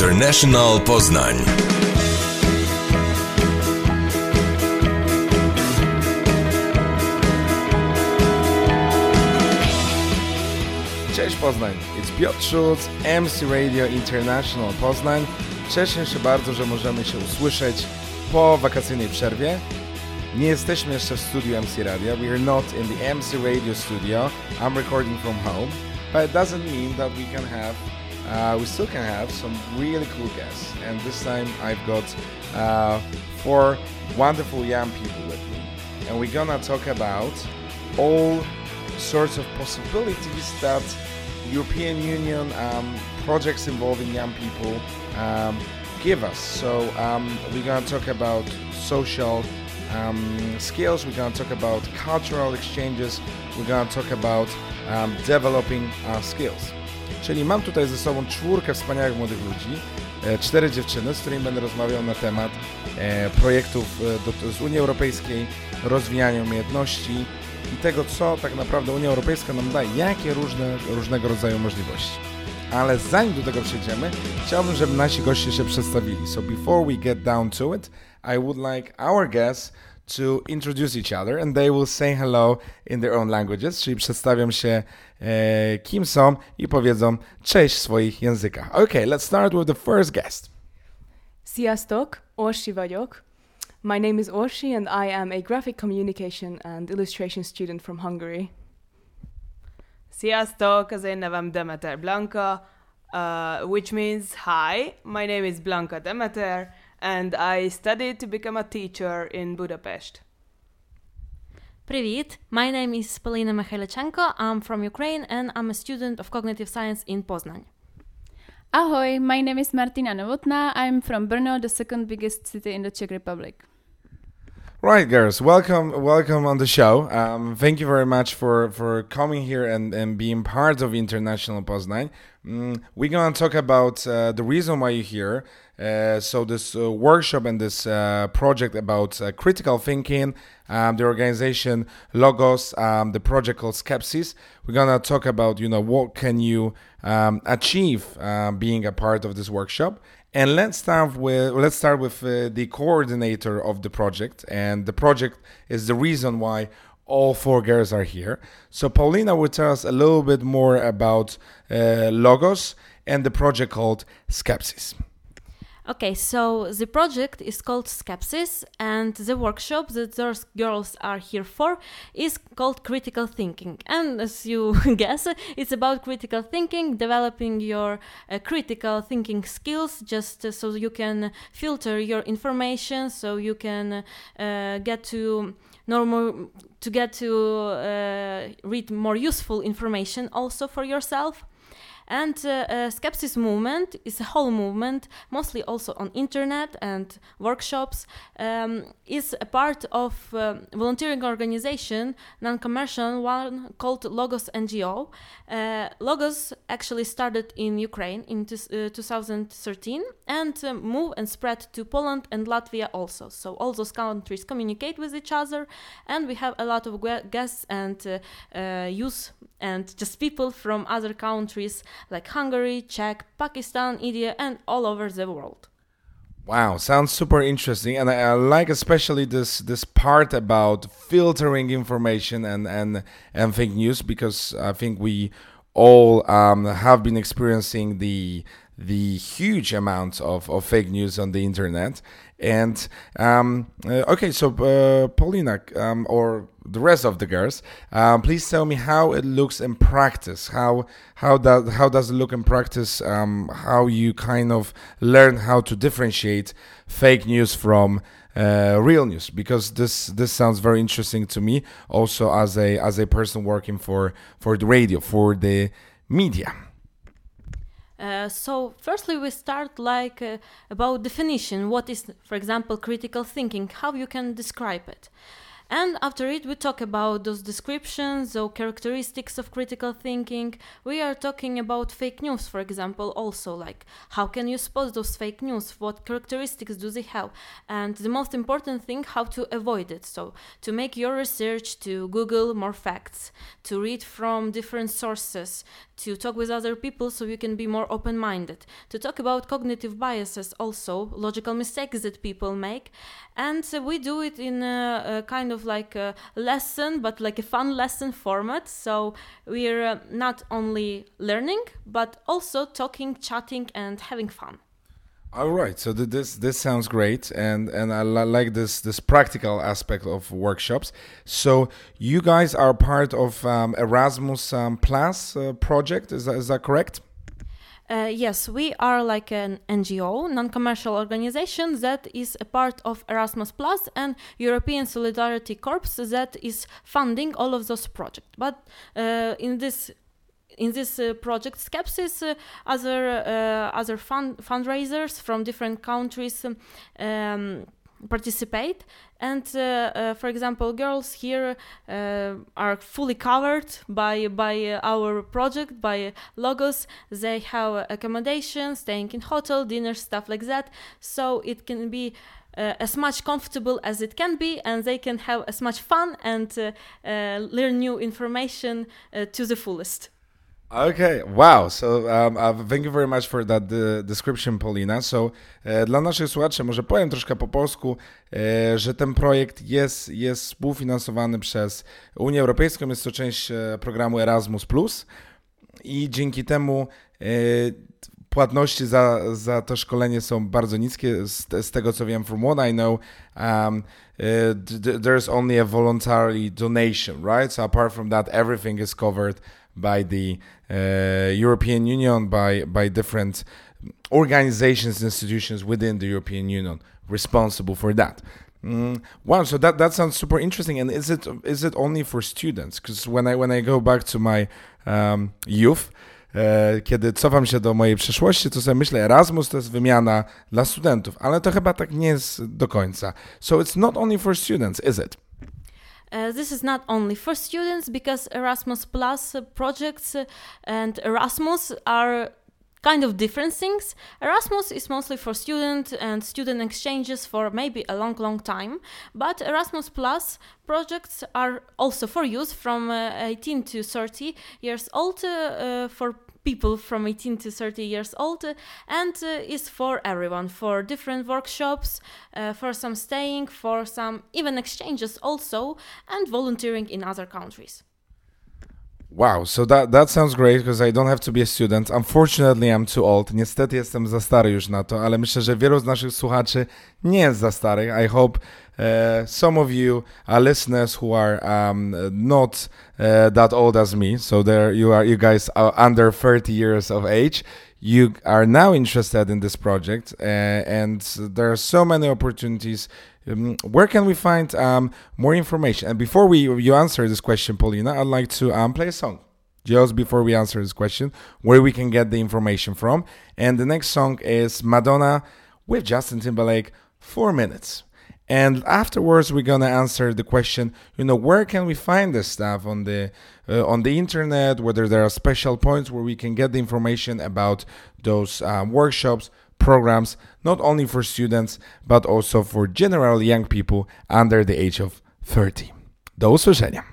International Poznań. Cześć Poznań, it's Piotr Schulz, MC Radio International Poznań. Cieszę się bardzo, że możemy się usłyszeć po wakacyjnej przerwie. Nie jesteśmy jeszcze w studiu MC Radio. We are not in the MC Radio studio. I'm recording from home, but it doesn't mean that we can have, uh, we still can have some really cool guests. And this time I've got uh, four wonderful young people with me, and we're gonna talk about all sorts of possibilities that European Union um, projects involving young people um, give us. So um, we're gonna talk about social um, skills. We're going to talk about cultural exchanges. We're going to talk about um, developing our skills. Czyli mam tutaj ze sobą czwórkę wspaniałych młodych ludzi, e, cztery dziewczyny, z którymi będę rozmawiał na temat e, projektów e, z Unii Europejskiej, rozwijania umiejętności i tego, co tak naprawdę Unia Europejska nam daje, jakie różne, różnego rodzaju możliwości. Ale zanim do tego przejdziemy, chciałbym, żeby nasi goście się przedstawili. So before we get down to it, I would like our guests to introduce each other and they will say hello in their own languages, czyli przedstawią się e, kim są i powiedzą cześć w swoich językach. Okay, let's start with the first guest. Sziasztok, Orsi vagyok. My name is Orsi and I am a graphic communication and illustration student from Hungary. Sziasztok, az én nevem Demeter Blanka, uh, which means hi. My name is Blanka Demeter and I studied to become a teacher in Budapest. Привіт, my name is Polina Mikhailichenko. I'm from Ukraine and I'm a student of cognitive science in Poznan. Ahoy, my name is Martina Novotná. I'm from Brno, the second biggest city in the Czech Republic. Right, girls, welcome, welcome on the show. Um, thank you very much for, for coming here and, and being part of International Poznań. Mm, we're gonna talk about uh, the reason why you're here. uh, so this uh, workshop and this uh, project about uh, critical thinking, um, the organization Logos, um, the project called Skepsis. We're gonna talk about you know what can you um, achieve uh, being a part of this workshop. And let's start with let's start with uh, the coordinator of the project, and the project is the reason why all four girls are here. So Paulina will tell us a little bit more about Logos and the project called Skepsis. Okay, so the project is called Skepsis, and the workshop that those girls are here for is called Critical Thinking. And as you guess, it's about critical thinking, developing your uh, critical thinking skills, just uh, so you can filter your information, so you can uh, get to normal to get to uh, read more useful information also for yourself. And uh, uh, Skepsis movement is a whole movement, mostly also on internet and workshops. Um, is a part of uh, volunteering organization, non-commercial one called Logos NGO. Uh, Logos actually started in Ukraine in tus- uh, 2013 and uh, moved and spread to Poland and Latvia also. So all those countries communicate with each other, and we have a lot of guests and youth and just people from other countries like Hungary, Czech, Pakistan, India, and all over the world. Wow, sounds super interesting, and I, I, like especially this this part about filtering information and and and fake news because I think we all um, have been experiencing the the huge amounts of, of fake news on the internet. And um, uh, okay, so uh, Paulina um, or the rest of the girls, um, please tell me how it looks in practice. How how does how does it look in practice? Um, how you kind of learn how to differentiate fake news from uh, real news? Because this this sounds very interesting to me. Also, as a as a person working for for the radio for the media. Uh, so firstly we start like uh, about definition. What is for example critical thinking? How you can describe it And after it, we talk about those descriptions, those characteristics of critical thinking. We are talking about fake news, for example, also like how can you spot those fake news? What characteristics do they have? And the most important thing, how to avoid it. So to make your research, to Google more facts, to read from different sources, to talk with other people so you can be more open minded, to talk about cognitive biases, also logical mistakes that people make. And we do it in a, a, kind of like a lesson, but like a fun lesson format. So we're uh, not only learning, but also talking, chatting, and having fun. All right, so th- this this sounds great, and and I li- like this this practical aspect of workshops. So you guys are part of um, Erasmus um, Plus uh, project, is that, is that correct? Uh, yes, we are like an NGO, non-commercial organization that is a part of Erasmus Plus and European Solidarity Corps that is funding all of those projects. But uh, in this in this uh, project, Skepsis, uh, other uh, other fund fundraisers from different countries. Um, participate. And uh, uh, for example girls here uh, are fully covered by by our project by logos. They have accommodation staying in hotel dinner stuff like that. So it can be uh, as much comfortable as it can be and they can have as much fun and uh, uh, learn new information to the fullest Okay, wow. So um, uh, thank you very much for that the description, Paulina. So e, dla naszych słuchaczy może powiem troszkę po polsku, e, że ten projekt jest, jest współfinansowany przez Unię Europejską, jest to część e, programu Erasmus+, i dzięki temu płatności za, za to szkolenie są bardzo niskie. Z, z tego co wiem, from what I know, um, uh, there's only a voluntary donation, right? So apart from that, everything is covered by the uh, European Union, by by different organizations, institutions within the European Union responsible for that. Mm, wow, so that that sounds super interesting. And is it is it only for students? Because when I when I go back to my um, youth, e, kiedy cofam się do mojej przeszłości, to sobie myślę, Erasmus to jest wymiana dla studentów, ale to chyba tak nie jest do końca. So it's not only for students, is it? Uh, this is not only for students because Erasmus Plus uh, projects uh, and Erasmus are kind of different things. Erasmus is mostly for student and student exchanges for maybe a long, long time, but Erasmus Plus projects are also for youth from uh, 18 to 30 years old uh, for people from 18 to 30 years old and uh, is for everyone for different workshops uh, for some staying for some even exchanges also and volunteering in other countries Wow, so that that sounds great because I don't have to be a student. Unfortunately, I'm too old. Niestety jestem za stary już na to, ale myślę, że wielu z naszych słuchaczy nie jest za starych. I hope uh, some of you are listeners who are um, not uh, that old as me. So there you are, you guys are under 30 years of age. You are now interested in this project, uh, and there are so many opportunities um, where can we find um, more information? And before we you answer this question, Paulina, I'd like to um, play a song just before we answer this question, where we can get the information from. And the next song is Madonna with Justin Timberlake, four minutes. And afterwards, we're gonna answer the question. You know, where can we find this stuff on the uh, on the internet? Whether there are special points where we can get the information about those um, workshops, programs not only for students but also for general young people under the age of 30. Do usłyszenia.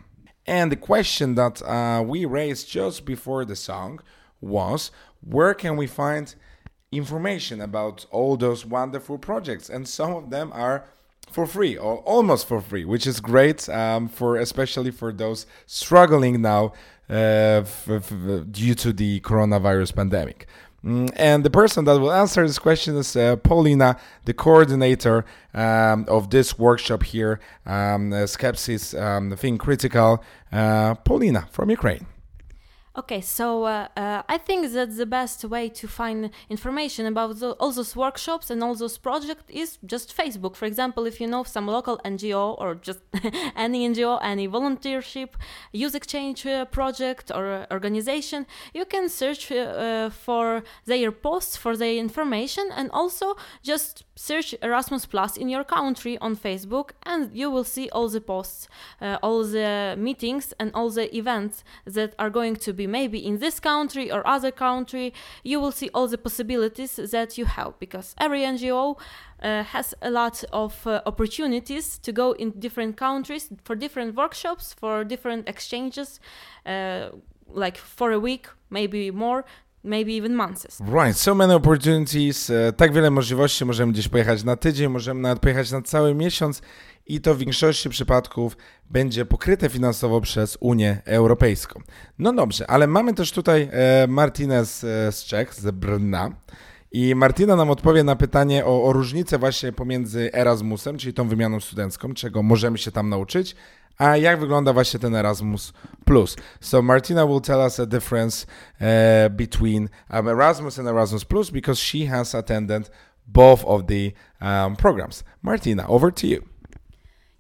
And the question that uh, we raised just before the song was where can we find information about all those wonderful projects? And some of them are for free or almost for free, which is great um, for especially for those struggling now uh, due to the coronavirus pandemic. Mm, and the person that will answer this question is uh, Paulina, the coordinator um, of this workshop here, um, uh, Skepsis um, Think Critical. Uh, Paulina from Ukraine. Okay, so uh, uh, I think that the best way to find information about the, all those workshops and all those projects is just Facebook. For example, if you know some local NGO or just any NGO, any volunteership, youth exchange uh, project or organization, you can search uh, uh, for their posts, for their information, and also just search Erasmus Plus in your country on Facebook, and you will see all the posts, uh, all the meetings, and all the events that are going to be maybe in this country or other country. You will see all the possibilities that you have because every NGO uh, has a lot of uh, opportunities to go in different countries for different workshops, for different exchanges, uh, like for a week, maybe more maybe even months. Right, so many opportunities, e, tak wiele możliwości, możemy gdzieś pojechać na tydzień, możemy nawet pojechać na cały miesiąc i to w większości przypadków będzie pokryte finansowo przez Unię Europejską. No dobrze, ale mamy też tutaj e, Martinez e, z Czech, z Brna. I Martina nam odpowie na pytanie o, o różnicę właśnie pomiędzy Erasmusem, czyli tą wymianą studencką, czego możemy się tam nauczyć, a jak wygląda właśnie ten Erasmus Plus. So Martina will tell us the difference uh, between um, Erasmus and Erasmus Plus because she has attended both of the um, programs. Martina, over to you.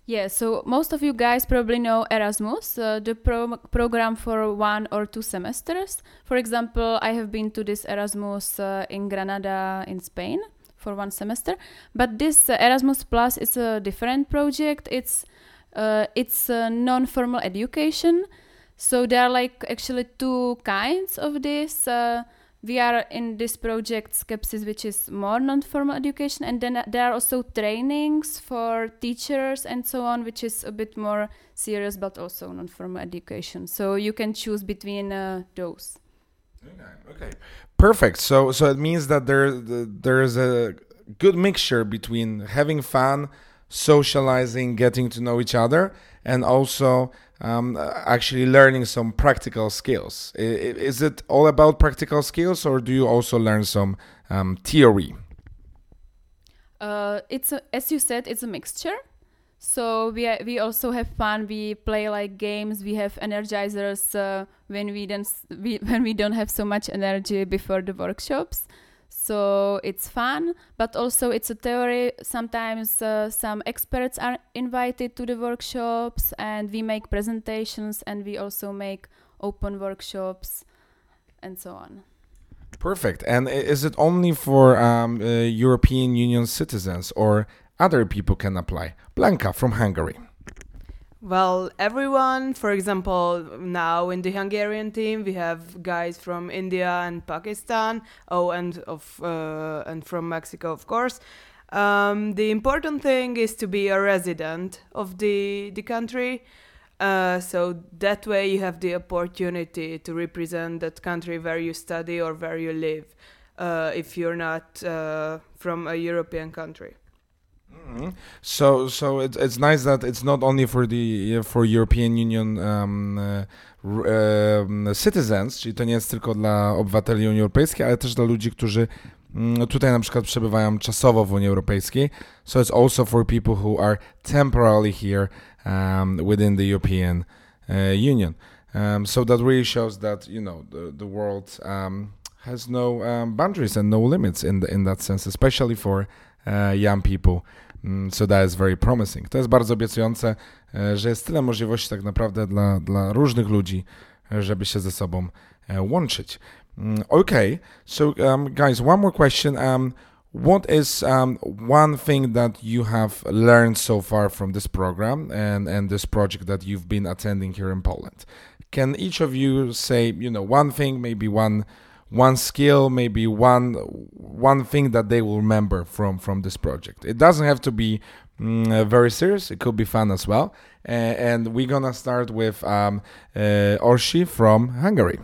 Yeah, so most of you guys probably know Erasmus, uh, the pro- program for one or two semesters. For example, I have been to this Erasmus uh, in Granada in Spain for one semester. But this uh, Erasmus Plus is a different project. It's uh, it's non-formal education. So there are like actually two kinds of this. Uh, we are in this project Skepsis, which is more non-formal education, and then there are also trainings for teachers and so on, which is a bit more serious, but also non-formal education. So you can choose between uh, those. Okay. Perfect. So so it means that there there is a good mixture between having fun, socializing, getting to know each other, and also um, actually learning some practical skills. Is it all about practical skills, or do you also learn some um, theory? Uh, it's a, as you said, it's a mixture. So we we also have fun. We play like games. We have energizers uh, when we don't we, when we don't have so much energy before the workshops so it's fun but also it's a theory. Sometimes uh, some experts are invited to the workshops and we make presentations and we also make open workshops and so on. Perfect. And is it only for um, uh, european union citizens or other people can apply? Blanka from hungary well, everyone, for example, now in the Hungarian team, we have guys from India and Pakistan. Oh, and of uh, and from Mexico, of course. Um, the important thing is to be a resident of the the country. Uh, so that way you have the opportunity to represent that country where you study or where you live uh, if you're not uh, from a European country. Mm-hmm. So, so it's it's nice that it's not only for the for European Union um, um, citizens, czyli to nie jest tylko dla obywateli Unii Europejskiej, ale też dla ludzi, którzy mm, tutaj na przykład przebywają czasowo w Unii Europejskiej. So it's also for people who are temporarily here um, within the European uh, Union. Um, so that really shows that you know the the world um, has no um, boundaries and no limits in the, in that sense, especially for uh, young people. So that is very promising. To jest bardzo obiecujące, że jest tyle możliwości tak naprawdę dla, dla różnych ludzi, żeby się ze sobą łączyć. Mm, okay, so um, guys, one more question. Um, what is um, one thing that you have learned so far from this program and, and this project that you've been attending here in Poland? Can each of you say, you know, one thing, maybe one one skill, maybe one one thing that they will remember from from this project. It doesn't have to be mm, uh, very serious. It could be fun as well. And we're gonna start with um, uh, Orsi from Hungary.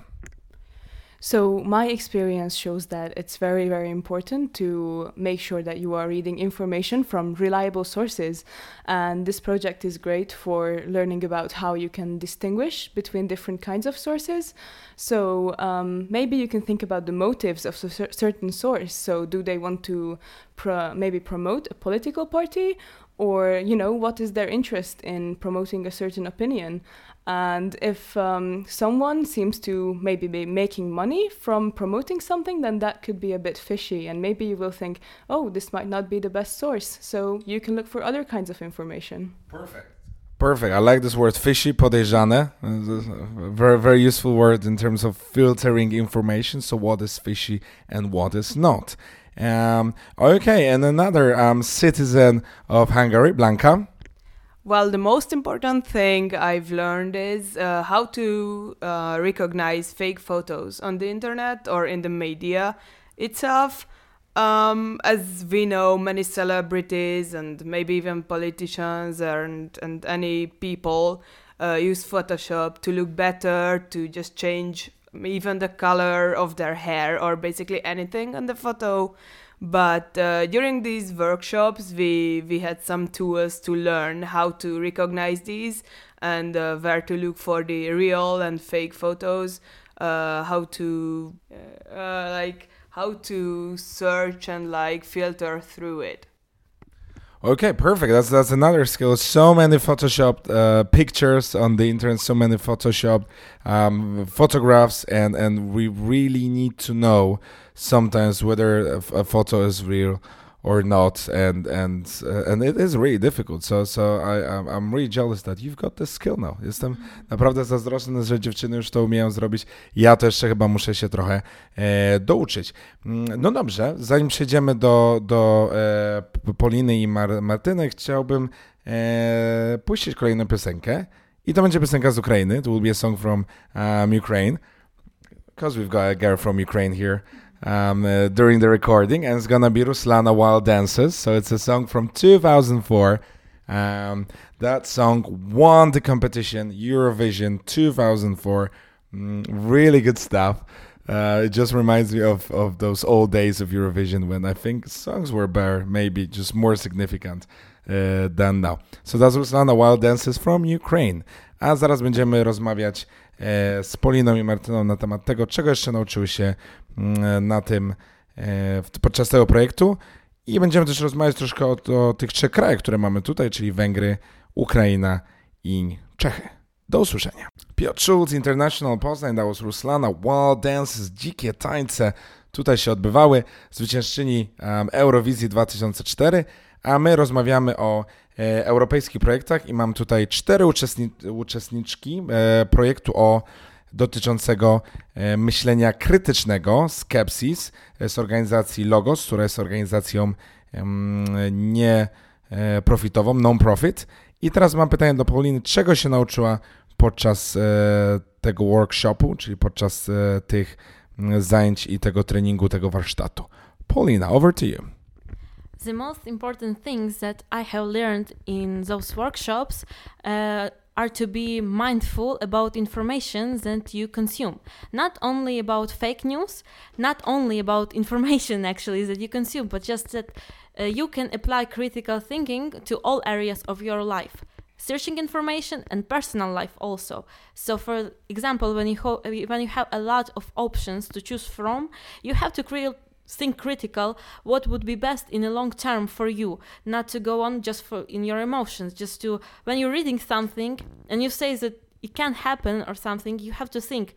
So, my experience shows that it's very, very important to make sure that you are reading information from reliable sources. And this project is great for learning about how you can distinguish between different kinds of sources. So, um, maybe you can think about the motives of a certain source. So, do they want to pro- maybe promote a political party, or you know what is their interest in promoting a certain opinion and if um, someone seems to maybe be making money from promoting something then that could be a bit fishy and maybe you will think oh this might not be the best source so you can look for other kinds of information perfect Perfect. I like this word fishy, podejrzane. Very, very useful word in terms of filtering information. So, what is fishy and what is not? Um, okay, and another um, citizen of Hungary, Blanka. Well, the most important thing I've learned is uh, how to uh, recognize fake photos on the internet or in the media itself. Um, as we know, many celebrities and maybe even politicians and, and any people uh, use Photoshop to look better, to just change even the color of their hair or basically anything on the photo. But uh, during these workshops, we we had some tools to learn how to recognize these and uh, where to look for the real and fake photos. Uh, how to uh, like how to search and like filter through it. Okay, perfect. That's that's another skill. So many photoshopped uh, pictures on the internet. So many photoshopped um, photographs, and and we really need to know sometimes whether a, a photo is real or not and and uh, and it is really difficult. So so I I'm really jealous that you've got this skill now. Jestem naprawdę zazdrosny że dziewczyny już to umieją zrobić. Ja jeszcze chyba muszę się trochę e, douczyć. Mm, no dobrze zanim przejdziemy do do e, Poliny i Mar Martyny chciałbym e, puścić kolejną piosenkę. I to będzie piosenka z Ukrainy. To will be a song from um, Ukraine. Because we've got a girl from Ukraine here um, uh, during the recording, and it's gonna be Ruslana Wild Dances. So it's a song from 2004. Um, that song won the competition Eurovision 2004. Mm, really good stuff. Uh, it just reminds me of, of those old days of Eurovision when I think songs were better, maybe just more significant uh, than now. So that's Ruslana Wild Dances from Ukraine. A zaraz będziemy rozmawiać e, z Poliną i Martyną na temat tego, czego jeszcze nauczyły się na tym e, podczas tego projektu i będziemy też rozmawiać troszkę o, o tych trzech krajach, które mamy tutaj, czyli Węgry, Ukraina i Czechy. Do usłyszenia. Piotr Schulz, International Poznań, was Ruslana, Wild Dances, dzikie tańce tutaj się odbywały, zwyciężczyni um, Eurowizji 2004, a my rozmawiamy o e, europejskich projektach i mam tutaj cztery uczestni uczestniczki e, projektu o dotyczącego e, myślenia krytycznego, Skepsis, e, z organizacji Logos, która jest organizacją nieprofitową, non-profit. I teraz mam pytanie do Pauliny, czego się nauczyła podczas e, tego workshopu, czyli podczas tych zajęć i tego treningu, tego warsztatu. Paulina, over to you. The most important things that I have learned in those workshops uh, are to be mindful about information that you consume. Not only about fake news not only about information actually that you consume but just that uh, you can apply critical thinking to all areas of your life. Searching information and personal life also. So for example when you ho- when you have a lot of options to choose from you have to create think critical what would be best in the long term for you? Not to go on just for in your emotions just to when you're reading something and you say that it can't happen or something you have to think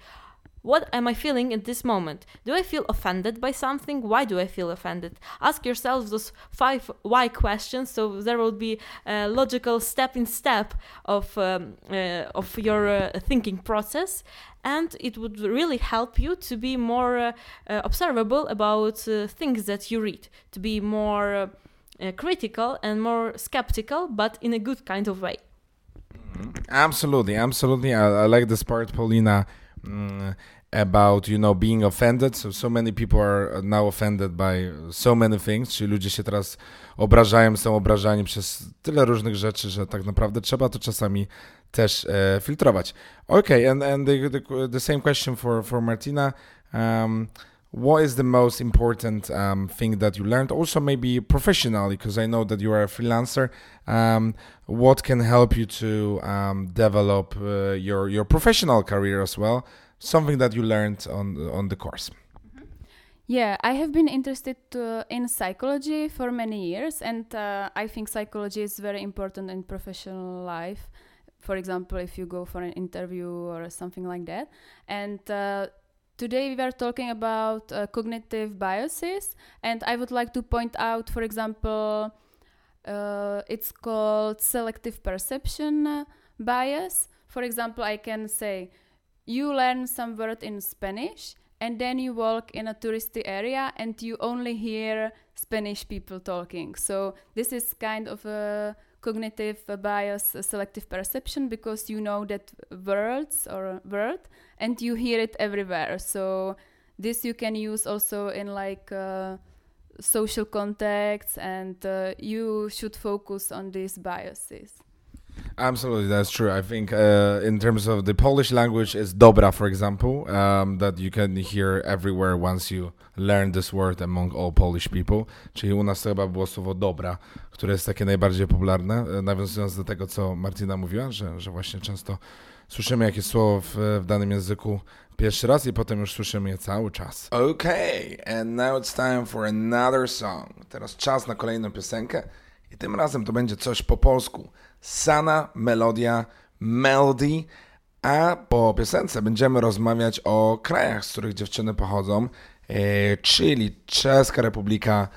what am I feeling at this moment? Do I feel offended by something? Why do I feel offended? Ask yourself those five why questions, so there will be a logical step in step of um, uh, of your uh, thinking process, and it would really help you to be more uh, uh observable about uh, things that you read, to be more uh, critical and more skeptical, but in a good kind of way. Absolutely, absolutely. I, I like this part, Paulina. Mm, about you know being offended. So so many people are now offended by so many things. Czyli ludzie się teraz obrażają są obrażani przez tyle różnych rzeczy że tak naprawdę trzeba to czasami też e, filtrować. Okay and and the, the, the same question for for Martina. Um, what is the most important um, thing that you learned? Also maybe professionally because i know that you are a freelancer. Um, what can help you to um, develop uh, your your professional career as well something that you learned on on the course. Yeah, I have been interested uh, in psychology for many years, and uh, I think psychology is very important in professional life. For example, if you go for an interview or something like that. And uh, today we were talking about uh, cognitive biases, and I would like to point out, for example, uh, it's called selective perception bias. For example, I can say, you learn some word in Spanish and then you walk in a touristy area and you only hear Spanish people talking. So this is kind of a cognitive bias, a selective perception, because you know that words or word and you hear it everywhere. So this you can use also in like uh, social contexts, and uh, you should focus on these biases. Absolutely, that's true. I think uh, in terms of the Polish language is dobra, for example, um, that you can hear everywhere once you learn this word among all Polish people. Czyli u nas to chyba było słowo dobra, które jest takie najbardziej popularne, e, nawiązując do tego, co Martina mówiła, że, że właśnie często słyszymy jakieś słowo w, w danym języku pierwszy raz i potem już słyszymy je cały czas. Okay, and now it's time for another song. Teraz czas na kolejną piosenkę i tym razem to będzie coś po polsku. Sana, melodia, melody, a po piosence będziemy rozmawiać o krajach, z których dziewczyny pochodzą, e, czyli Czeska Republika,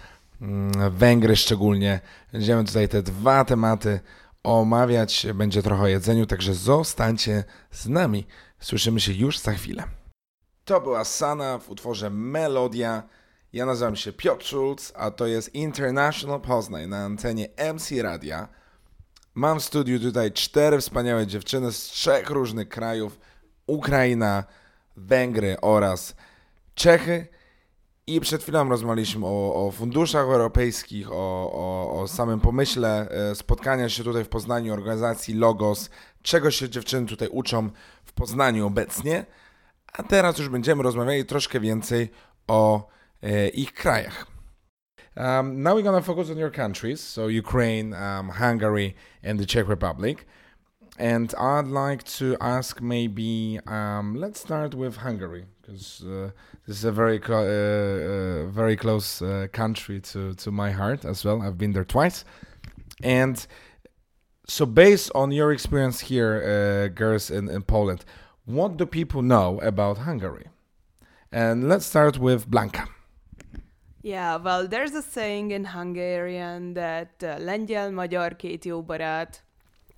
mm, Węgry szczególnie. Będziemy tutaj te dwa tematy omawiać, będzie trochę o jedzeniu, także zostańcie z nami. Słyszymy się już za chwilę. To była Sana w utworze Melodia. Ja nazywam się Piotr Schulz, a to jest International Poznań na antenie MC Radia. Mam w studiu tutaj cztery wspaniałe dziewczyny z trzech różnych krajów: Ukraina, Węgry oraz Czechy. I przed chwilą rozmawialiśmy o, o funduszach europejskich, o, o, o, samym pomyśle e, spotkania się tutaj w Poznaniu, organizacji Logos, czego się dziewczyny tutaj uczą w Poznaniu obecnie. A teraz już będziemy rozmawiali troszkę więcej o ich krajach. Um, now we're gonna focus on your countries, so Ukraine, um, Hungary, and the Czech Republic. And I'd like to ask maybe um, let's start with Hungary because uh, this is a very uh, uh, very close uh, country to to my heart as well. I've been there twice, and so based on your experience here, uh, girls in, in Poland, what do people know about Hungary? And let's start with Blanka. Yeah, well, there's a saying in Hungarian that uh, lengyel magyar két jó barát,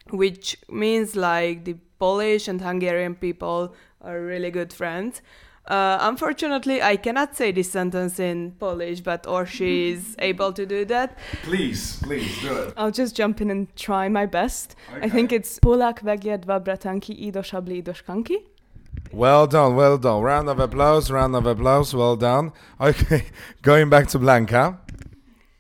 which means like the Polish and Hungarian people are really good friends. Uh, unfortunately, I cannot say this sentence in Polish, but Orsi is able to do that. Please, please do it. I'll just jump in and try my best. Okay. I think it's Polak Węgier dwa bratanki i do szabli i do szklanki. Well done, well done. Round of applause, round of applause, well done. Okay, going back to Blanka.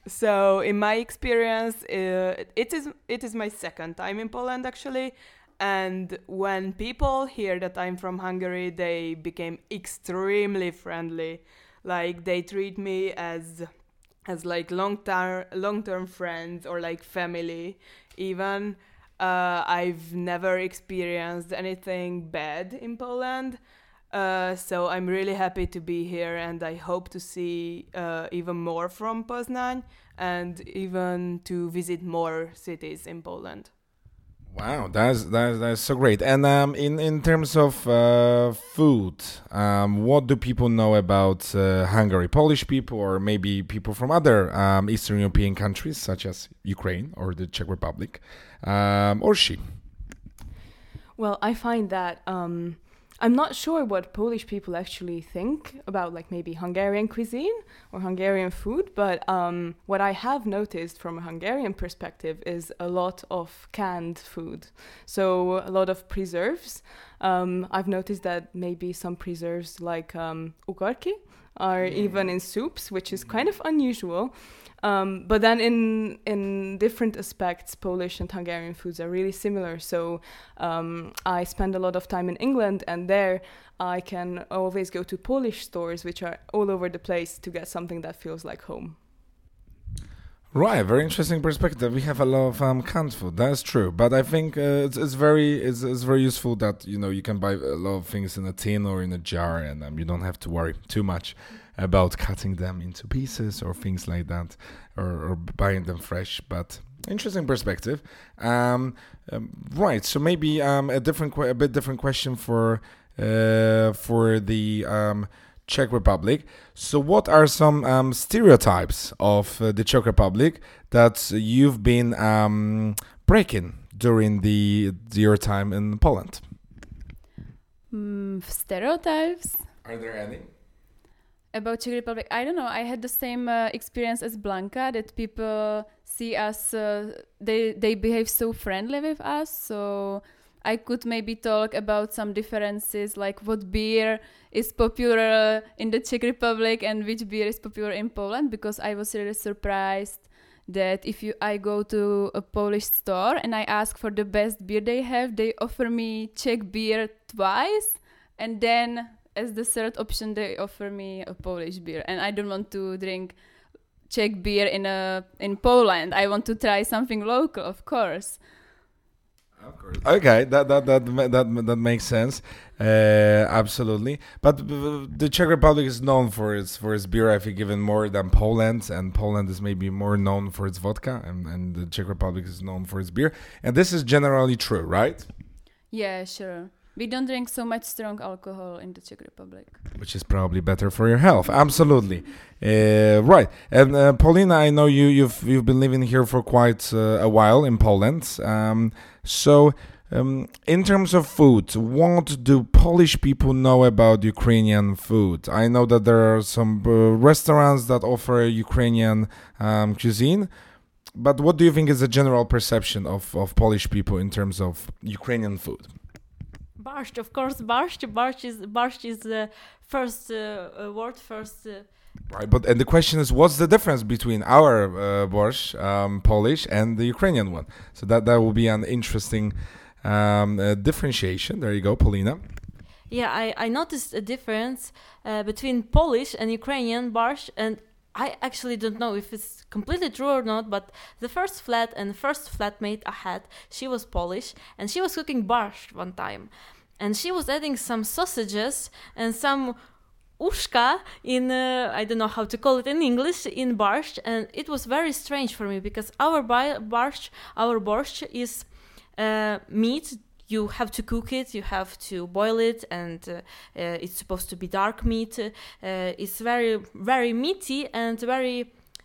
So, in my experience, uh, it is it is my second time in Poland actually, and when people hear that I'm from Hungary, they became extremely friendly. Like they treat me as as like long term long term friends or like family even. Uh, I've never experienced anything bad in Poland. Uh, so I'm really happy to be here, and I hope to see uh, even more from Poznan and even to visit more cities in Poland. Wow, that's that's that's so great. And um, in in terms of uh, food, um, what do people know about uh, Hungary? Polish people, or maybe people from other um, Eastern European countries, such as Ukraine or the Czech Republic, um, Orsi? Well, I find that um, I'm not sure what Polish people actually think about, like maybe Hungarian cuisine or Hungarian food, but um, what I have noticed from a Hungarian perspective is a lot of canned food. So, a lot of preserves. Um, I've noticed that maybe some preserves, like um, ugarki, are even in soups, which is kind of unusual. Um, but then in in different aspects, Polish and Hungarian foods are really similar. So um, I spend a lot of time in England, and there I can always go to Polish stores, which are all over the place, to get something that feels like home. Right, very interesting perspective. We have a lot of um, canned food. That's true, but I think uh, it's, it's very it's, it's very useful that you know you can buy a lot of things in a tin or in a jar, and um, you don't have to worry too much about cutting them into pieces or things like that, or, or buying them fresh. But interesting perspective. Um, um, right, so maybe um, a different, a bit different question for uh, for the um, Czech Republic. So, what are some um, stereotypes of uh, the Czech Republic that you've been um, breaking during the your time in Poland? Mm, stereotypes Are there any? about Czech Republic. I don't know. I had the same uh, experience as Blanka that people see us. Uh, they they behave so friendly with us. So I could maybe talk about some differences, like what beer is popular in the Czech Republic and which beer is popular in Poland, because I was really surprised that if you I go to a Polish store and I ask for the best beer they have, they offer me Czech beer twice, and then as the third option they offer me a Polish beer, and I don't want to drink Czech beer in a in Poland. I want to try something local, of course. Of course. Okay, that that that that that makes sense. Uh, absolutely. But the Czech Republic is known for its for its beer. I think even more than Poland, and Poland is maybe more known for its vodka, and and the Czech Republic is known for its beer. And this is generally true, right? Yeah, sure. We don't drink so much strong alcohol in the Czech Republic. Which is probably better for your health. Absolutely. Uh, right. And uh, Paulina, I know you you've you've been living here for quite uh, a while in Poland. Um, so. Um, in terms of food, what do Polish people know about Ukrainian food? I know that there are some uh, restaurants that offer Ukrainian um, cuisine, but what do you think is the general perception of, of Polish people in terms of Ukrainian food? Borscht, of course, borscht. Borscht is borscht is the first uh, uh, word, first. Uh, Right, but and the question is, what's the difference between our uh, borscht, um, Polish, and the Ukrainian one? So that that will be an interesting um, uh, differentiation. There you go, Polina. yeah, I, I noticed a difference uh, between Polish and Ukrainian borscht, and I actually don't know if it's completely true or not. But the first flat and first flatmate I had, she was Polish, and she was cooking borscht one time, and she was adding some sausages and some uszka in uh, I don't know how to call it in English in borscht, and it was very strange for me because our borscht, our borscht is uh, meat. You have to cook it, you have to boil it, and uh, uh, it's supposed to be dark meat. Uh, it's very very meaty and very.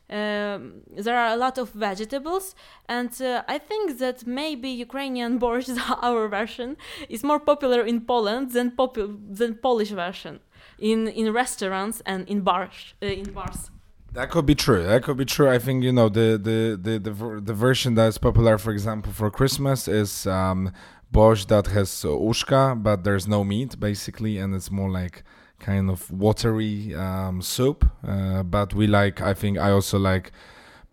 Um, there are a lot of vegetables, and uh, I think that maybe Ukrainian borscht, our version, is more popular in Poland than popu- than Polish version in in restaurants and in bars uh, in bars. That could be true. That could be true. I think you know the the the the, the version that's popular, for example, for Christmas is um, borscht that has uh, uszka, but there's no meat basically, and it's more like kind of watery um, soup. Uh, but we like. I think I also like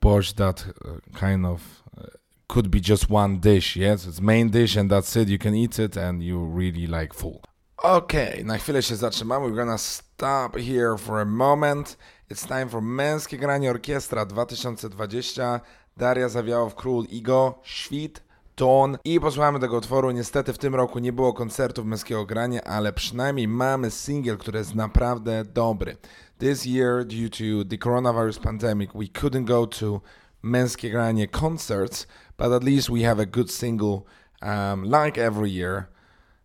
borscht that uh, kind of uh, could be just one dish. Yes, it's main dish and that's it. You can eat it and you really like full. Okay, na chwilę się zatrzymamy. We're gonna stop here for a moment. It's time for Męskie Granie Orkiestra 2020. Daria Zawiałow, Król Igo, Świt, Ton i posłuchamy tego utworu. Niestety w tym roku nie było koncertów Męskiego Grania, ale przynajmniej mamy singiel, który jest naprawdę dobry. This year, due to the coronavirus pandemic, we couldn't go to Męskie Granie concerts, but at least we have a good single um, like every year.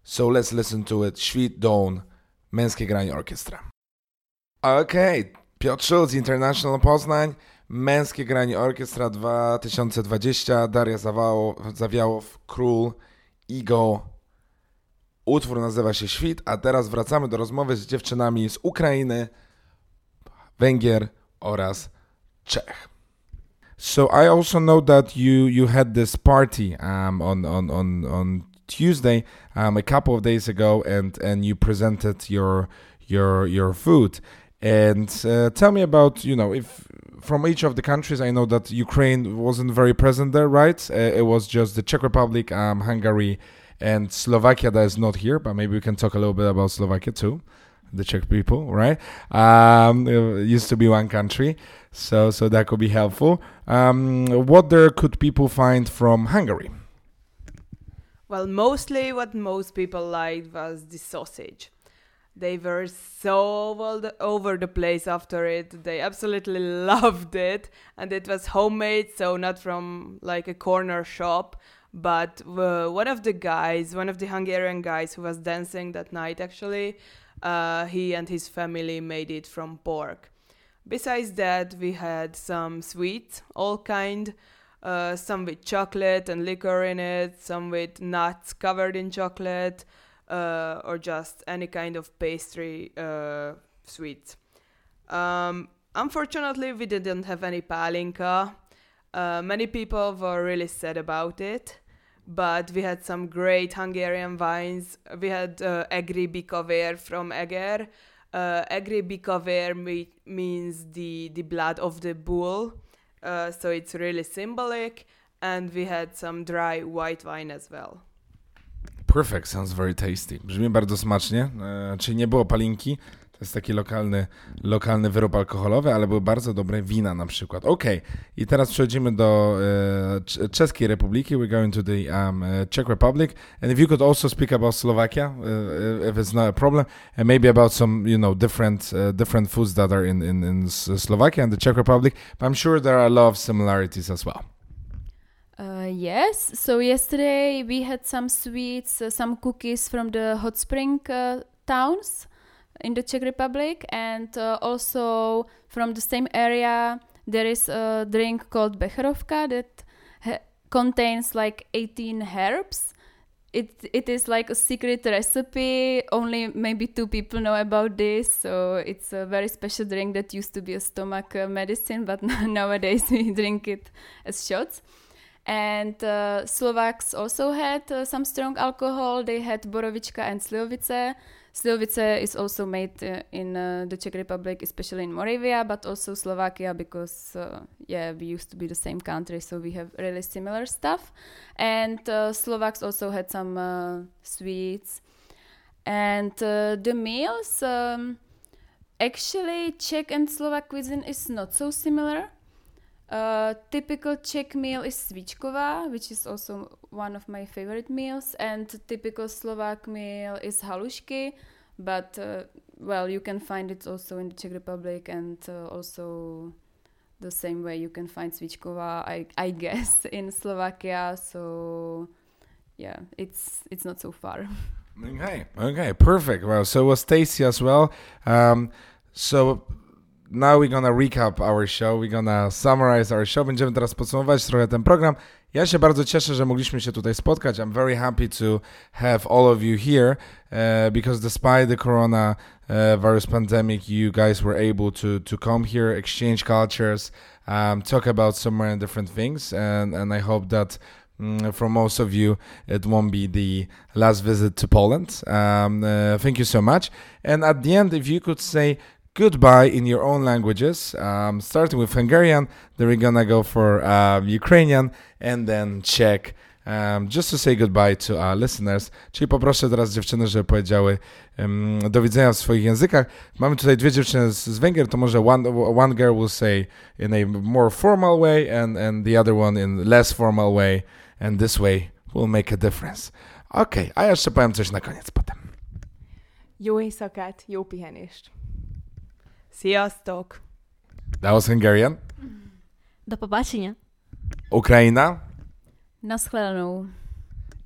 So let's listen to it. Świt Dawn, Męskie Granie Orkiestra. Okay. Piotr Schulz, International Poznań, Męskie Granie Orkiestra 2020, Daria Zawało, Zawiałow, Król, Igo. Utwór nazywa się Świt, a teraz wracamy do rozmowy z dziewczynami z Ukrainy, Węgier oraz Czech. So I also know that you you had this party um, on on on on Tuesday um, a couple of days ago, and and you presented your your your food. And uh, tell me about you know if from each of the countries. I know that Ukraine wasn't very present there, right? Uh, it was just the Czech Republic, um, Hungary, and Slovakia that is not here. But maybe we can talk a little bit about Slovakia too. the Czech people, right? Um, used to be one country, so so that could be helpful. Um, what there could people find from Hungary? Well, mostly what most people liked was the sausage. They were so all the, over the place after it. They absolutely loved it, and it was homemade, so not from like a corner shop. But uh, one of the guys, one of the Hungarian guys who was dancing that night, actually, uh, he and his family made it from pork. Besides that, we had some sweets, all kind. Uh, some with chocolate and liquor in it, some with nuts covered in chocolate, uh, or just any kind of pastry uh, sweets. Um, unfortunately, we didn't have any palinka. Uh, many people were really sad about it, but we had some great Hungarian wines. We had uh, Egri Bikavér from Eger. Uh, Egri Bikavér me- means the, the blood of the bull uh, so it's really symbolic. And we had some dry white wine as well. Perfect, sounds very tasty. Brzmi bardzo smacznie. E, czyli nie było palinki, to jest taki lokalny, lokalny wyrób alkoholowy, ale były bardzo dobre wina na przykład. Ok, i teraz przechodzimy do e, Czeskiej Republiki. We're going to the um, Czech Republic. And if you could also speak about Slovakia, uh, if it's not a problem, and maybe about some, you know, different uh, different foods that are in, in, in Slovakia and the Czech Republic. But I'm sure there are a lot of similarities as well. Uh, yes. So yesterday we had some sweets, uh, some cookies from the hot spring uh, towns in the Czech Republic, and uh, also from the same area there is a drink called Becherovka that ha- contains like 18 herbs. It it is like a secret recipe. Only maybe two people know about this. So it's a very special drink that used to be a stomach uh, medicine, but nowadays we drink it as shots. And uh, Slovaks also had uh, some strong alcohol. They had Borovička and Slivovice. Slivovice is also made uh, in uh, the Czech Republic, especially in Moravia, but also Slovakia because, uh, yeah, we used to be the same country, so we have really similar stuff. And uh, Slovaks also had some sweets. And the meals, um, actually, Czech and Slovak cuisine is not so similar a typical Czech meal is svíčková, which is also one of my favorite meals, and typical Slovak meal is halušky, but uh, well, you can find it also in the Czech Republic and uh, also the same way you can find svíčková, I, I guess, in Slovakia. So yeah, it's it's not so far. Okay, okay, perfect. Well, so was tasty as well. Um, so now we're gonna recap our show, we're gonna summarize our show. Będziemy teraz podsumować trochę ten program. Ja się bardzo cieszę, że mogliśmy się tutaj spotkać. I'm very happy to have all of you here uh, because despite the corona uh, virus pandemic, you guys were able to to come here, exchange cultures, um, talk about so many different things, and and I hope that. Mm, for most of you, it won't be the last visit to Poland. Um, uh, thank you so much. And at the end, if you could say goodbye in your own languages, um, starting with Hungarian, then we're gonna go for uh, Ukrainian and then Czech. Um, just to say goodbye to our listeners. Czyli poproszę teraz dziewczyny, żeby powiedziały um, do widzenia w swoich językach. Mamy tutaj dwie dziewczyny z, z Węgier, to może one, one girl will say in a more formal way and, and the other one in less formal way and this way will make a difference. Okej, okay, a jeszcze powiem coś na koniec potem. Jó éjszakát, jó pihenést! Sziasztok! That was Hungarian. Do popatrzenia. Ukraina. Naschledanou.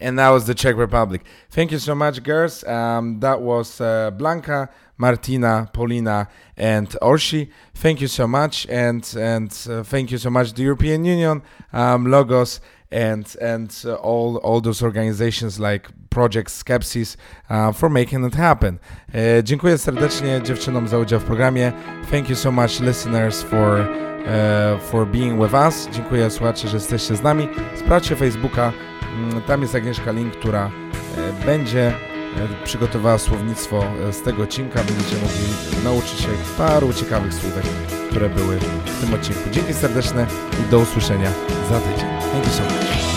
And that was the Czech Republic. Thank you so much, girls. Um, that was uh, Blanka, Martina, Polina, and Orsi. Thank you so much, and and uh, thank you so much, the European Union, um, Logos, and and uh, all all those organizations like Project Skepsis uh, for making it happen. E, dziękuję serdecznie dziewczynom za udział w programie. Thank you so much listeners for e, for being with us. Dziękuję słuchacze, że jesteście z nami. Sprawdźcie Facebooka. Mm, tam jest Agnieszka Link, która e, będzie przygotowała słownictwo z tego odcinka. Będziecie mogli nauczyć się paru ciekawych słówek, które były w tym odcinku. Dzięki serdeczne i do usłyszenia za tydzień. ポジション